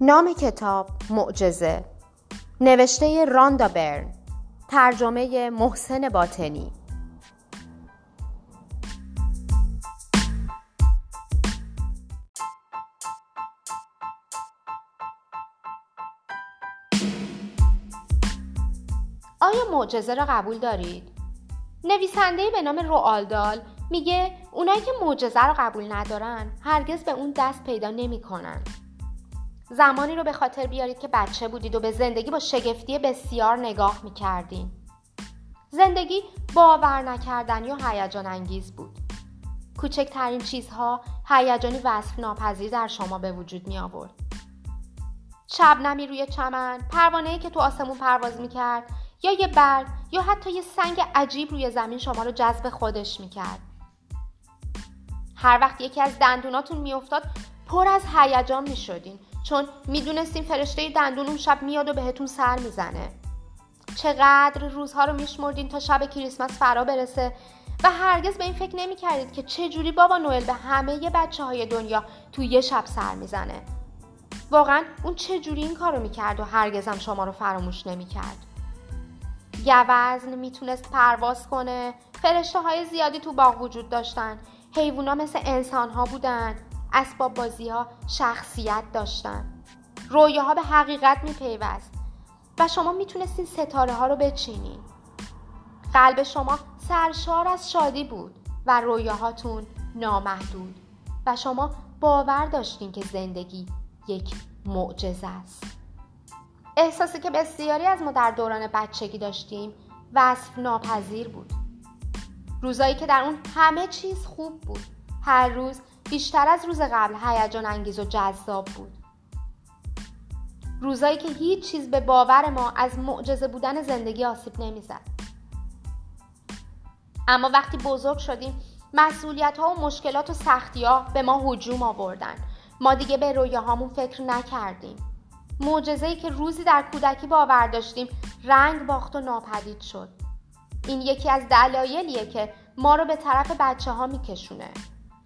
نام کتاب معجزه نوشته راندا برن ترجمه محسن باطنی آیا معجزه را قبول دارید؟ نویسنده به نام روالدال میگه اونایی که معجزه رو قبول ندارن هرگز به اون دست پیدا نمی‌کنن. زمانی رو به خاطر بیارید که بچه بودید و به زندگی با شگفتی بسیار نگاه می‌کردین. زندگی باور نکردنی و هیجان انگیز بود. کوچکترین چیزها هیجانی وصف ناپذیر در شما به وجود می آورد. شبنمی روی چمن، پروانه‌ای که تو آسمون پرواز می‌کرد یا یه برگ یا حتی یه سنگ عجیب روی زمین شما رو جذب خودش می‌کرد. هر وقت یکی از دندوناتون میافتاد پر از هیجان می‌شدین چون می‌دونستین فرشته دندون اون شب میاد و بهتون سر می‌زنه. چقدر روزها رو میشمردین تا شب کریسمس فرا برسه و هرگز به این فکر نمی‌کردید که چه جوری بابا نوئل به همه بچه های دنیا تو یه شب سر می‌زنه. واقعا اون چه جوری این کارو می‌کرد و هرگز هم شما رو فراموش نمی‌کرد؟ گوزن می‌تونست پرواز کنه. فرشته های زیادی تو باغ وجود داشتن. حیوونا مثل انسان ها بودن. اسباب بازی ها شخصیت داشتن. رویاها به حقیقت میپیوست و شما می‌تونستین ستاره ها رو بچینین. قلب شما سرشار از شادی بود و رویاهاتون نامحدود و شما باور داشتین که زندگی یک معجزه است. احساسی که بسیاری از ما در دوران بچگی داشتیم وصف ناپذیر بود. روزایی که در اون همه چیز خوب بود. هر روز بیشتر از روز قبل هیجان انگیز و جذاب بود. روزایی که هیچ چیز به باور ما از معجزه بودن زندگی آسیب نمی‌زد. اما وقتی بزرگ شدیم مسئولیت ها و مشکلات و سختی ها به ما هجوم آوردن. ما دیگه به رویاهامون فکر نکردیم. معجزه‌ای که روزی در کودکی باور داشتیم رنگ باخت و ناپدید شد. این یکی از دلایلیه که ما رو به طرف بچه ها میکشونه.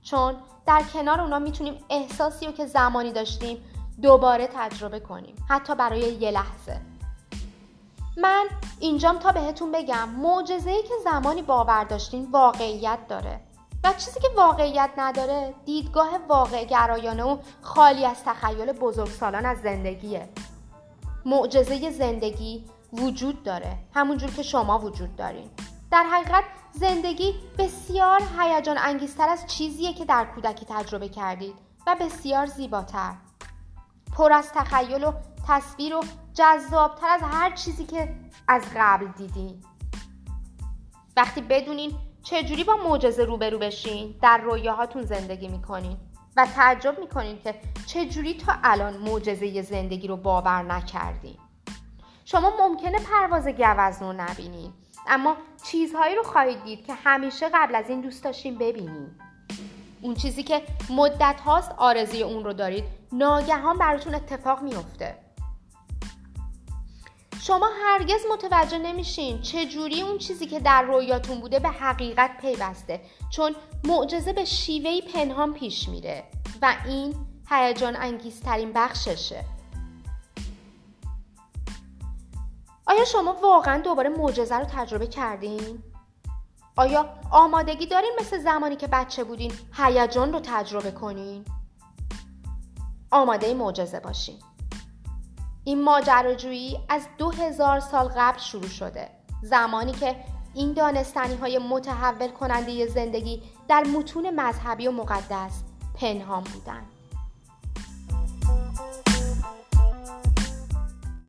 چون در کنار اونا می‌تونیم احساسی رو که زمانی داشتیم دوباره تجربه کنیم حتی برای یه لحظه. من اینجام تا بهتون بگم معجزه‌ای که زمانی باور داشتین واقعیت داره. و چیزی که واقعیت نداره دیدگاه واقع گرایانه و خالی از تخیل بزرگسالان از زندگیه. معجزه زندگی وجود داره همونجور که شما وجود دارین. در حقیقت زندگی بسیار هیجان انگیزتر از چیزیه که در کودکی تجربه کردید و بسیار زیباتر. پر از تخیل و تصویر و جذابتر از هر چیزی که از قبل دیدین. وقتی بدونین چجوری با معجزه روبرو بشین در رویاهاتون زندگی می‌کنین و تعجب می‌کنین که چجوری تا الان معجزه زندگی رو باور نکردین. شما ممکنه پرواز گوزن رو نبینید اما چیزهایی رو خواهید دید که همیشه قبل از این دوست داشتیم ببینیم. اون چیزی که مدت هاست آرزوی اون رو دارید ناگهان براتون اتفاق میفته شما هرگز متوجه نمیشین چه جوری اون چیزی که در رویاتون بوده به حقیقت پیوسته چون معجزه به شیوهی پنهان پیش میره و این هیجان انگیزترین بخششه. آیا شما واقعا دوباره معجزه رو تجربه کردین؟ آیا آمادگی دارین مثل زمانی که بچه بودین هیجان رو تجربه کنین؟ آماده معجزه باشین. این ماجراجویی از دو هزار سال قبل شروع شده. زمانی که این دانستانی های متحول کننده زندگی در متون مذهبی و مقدس پنهان بودند.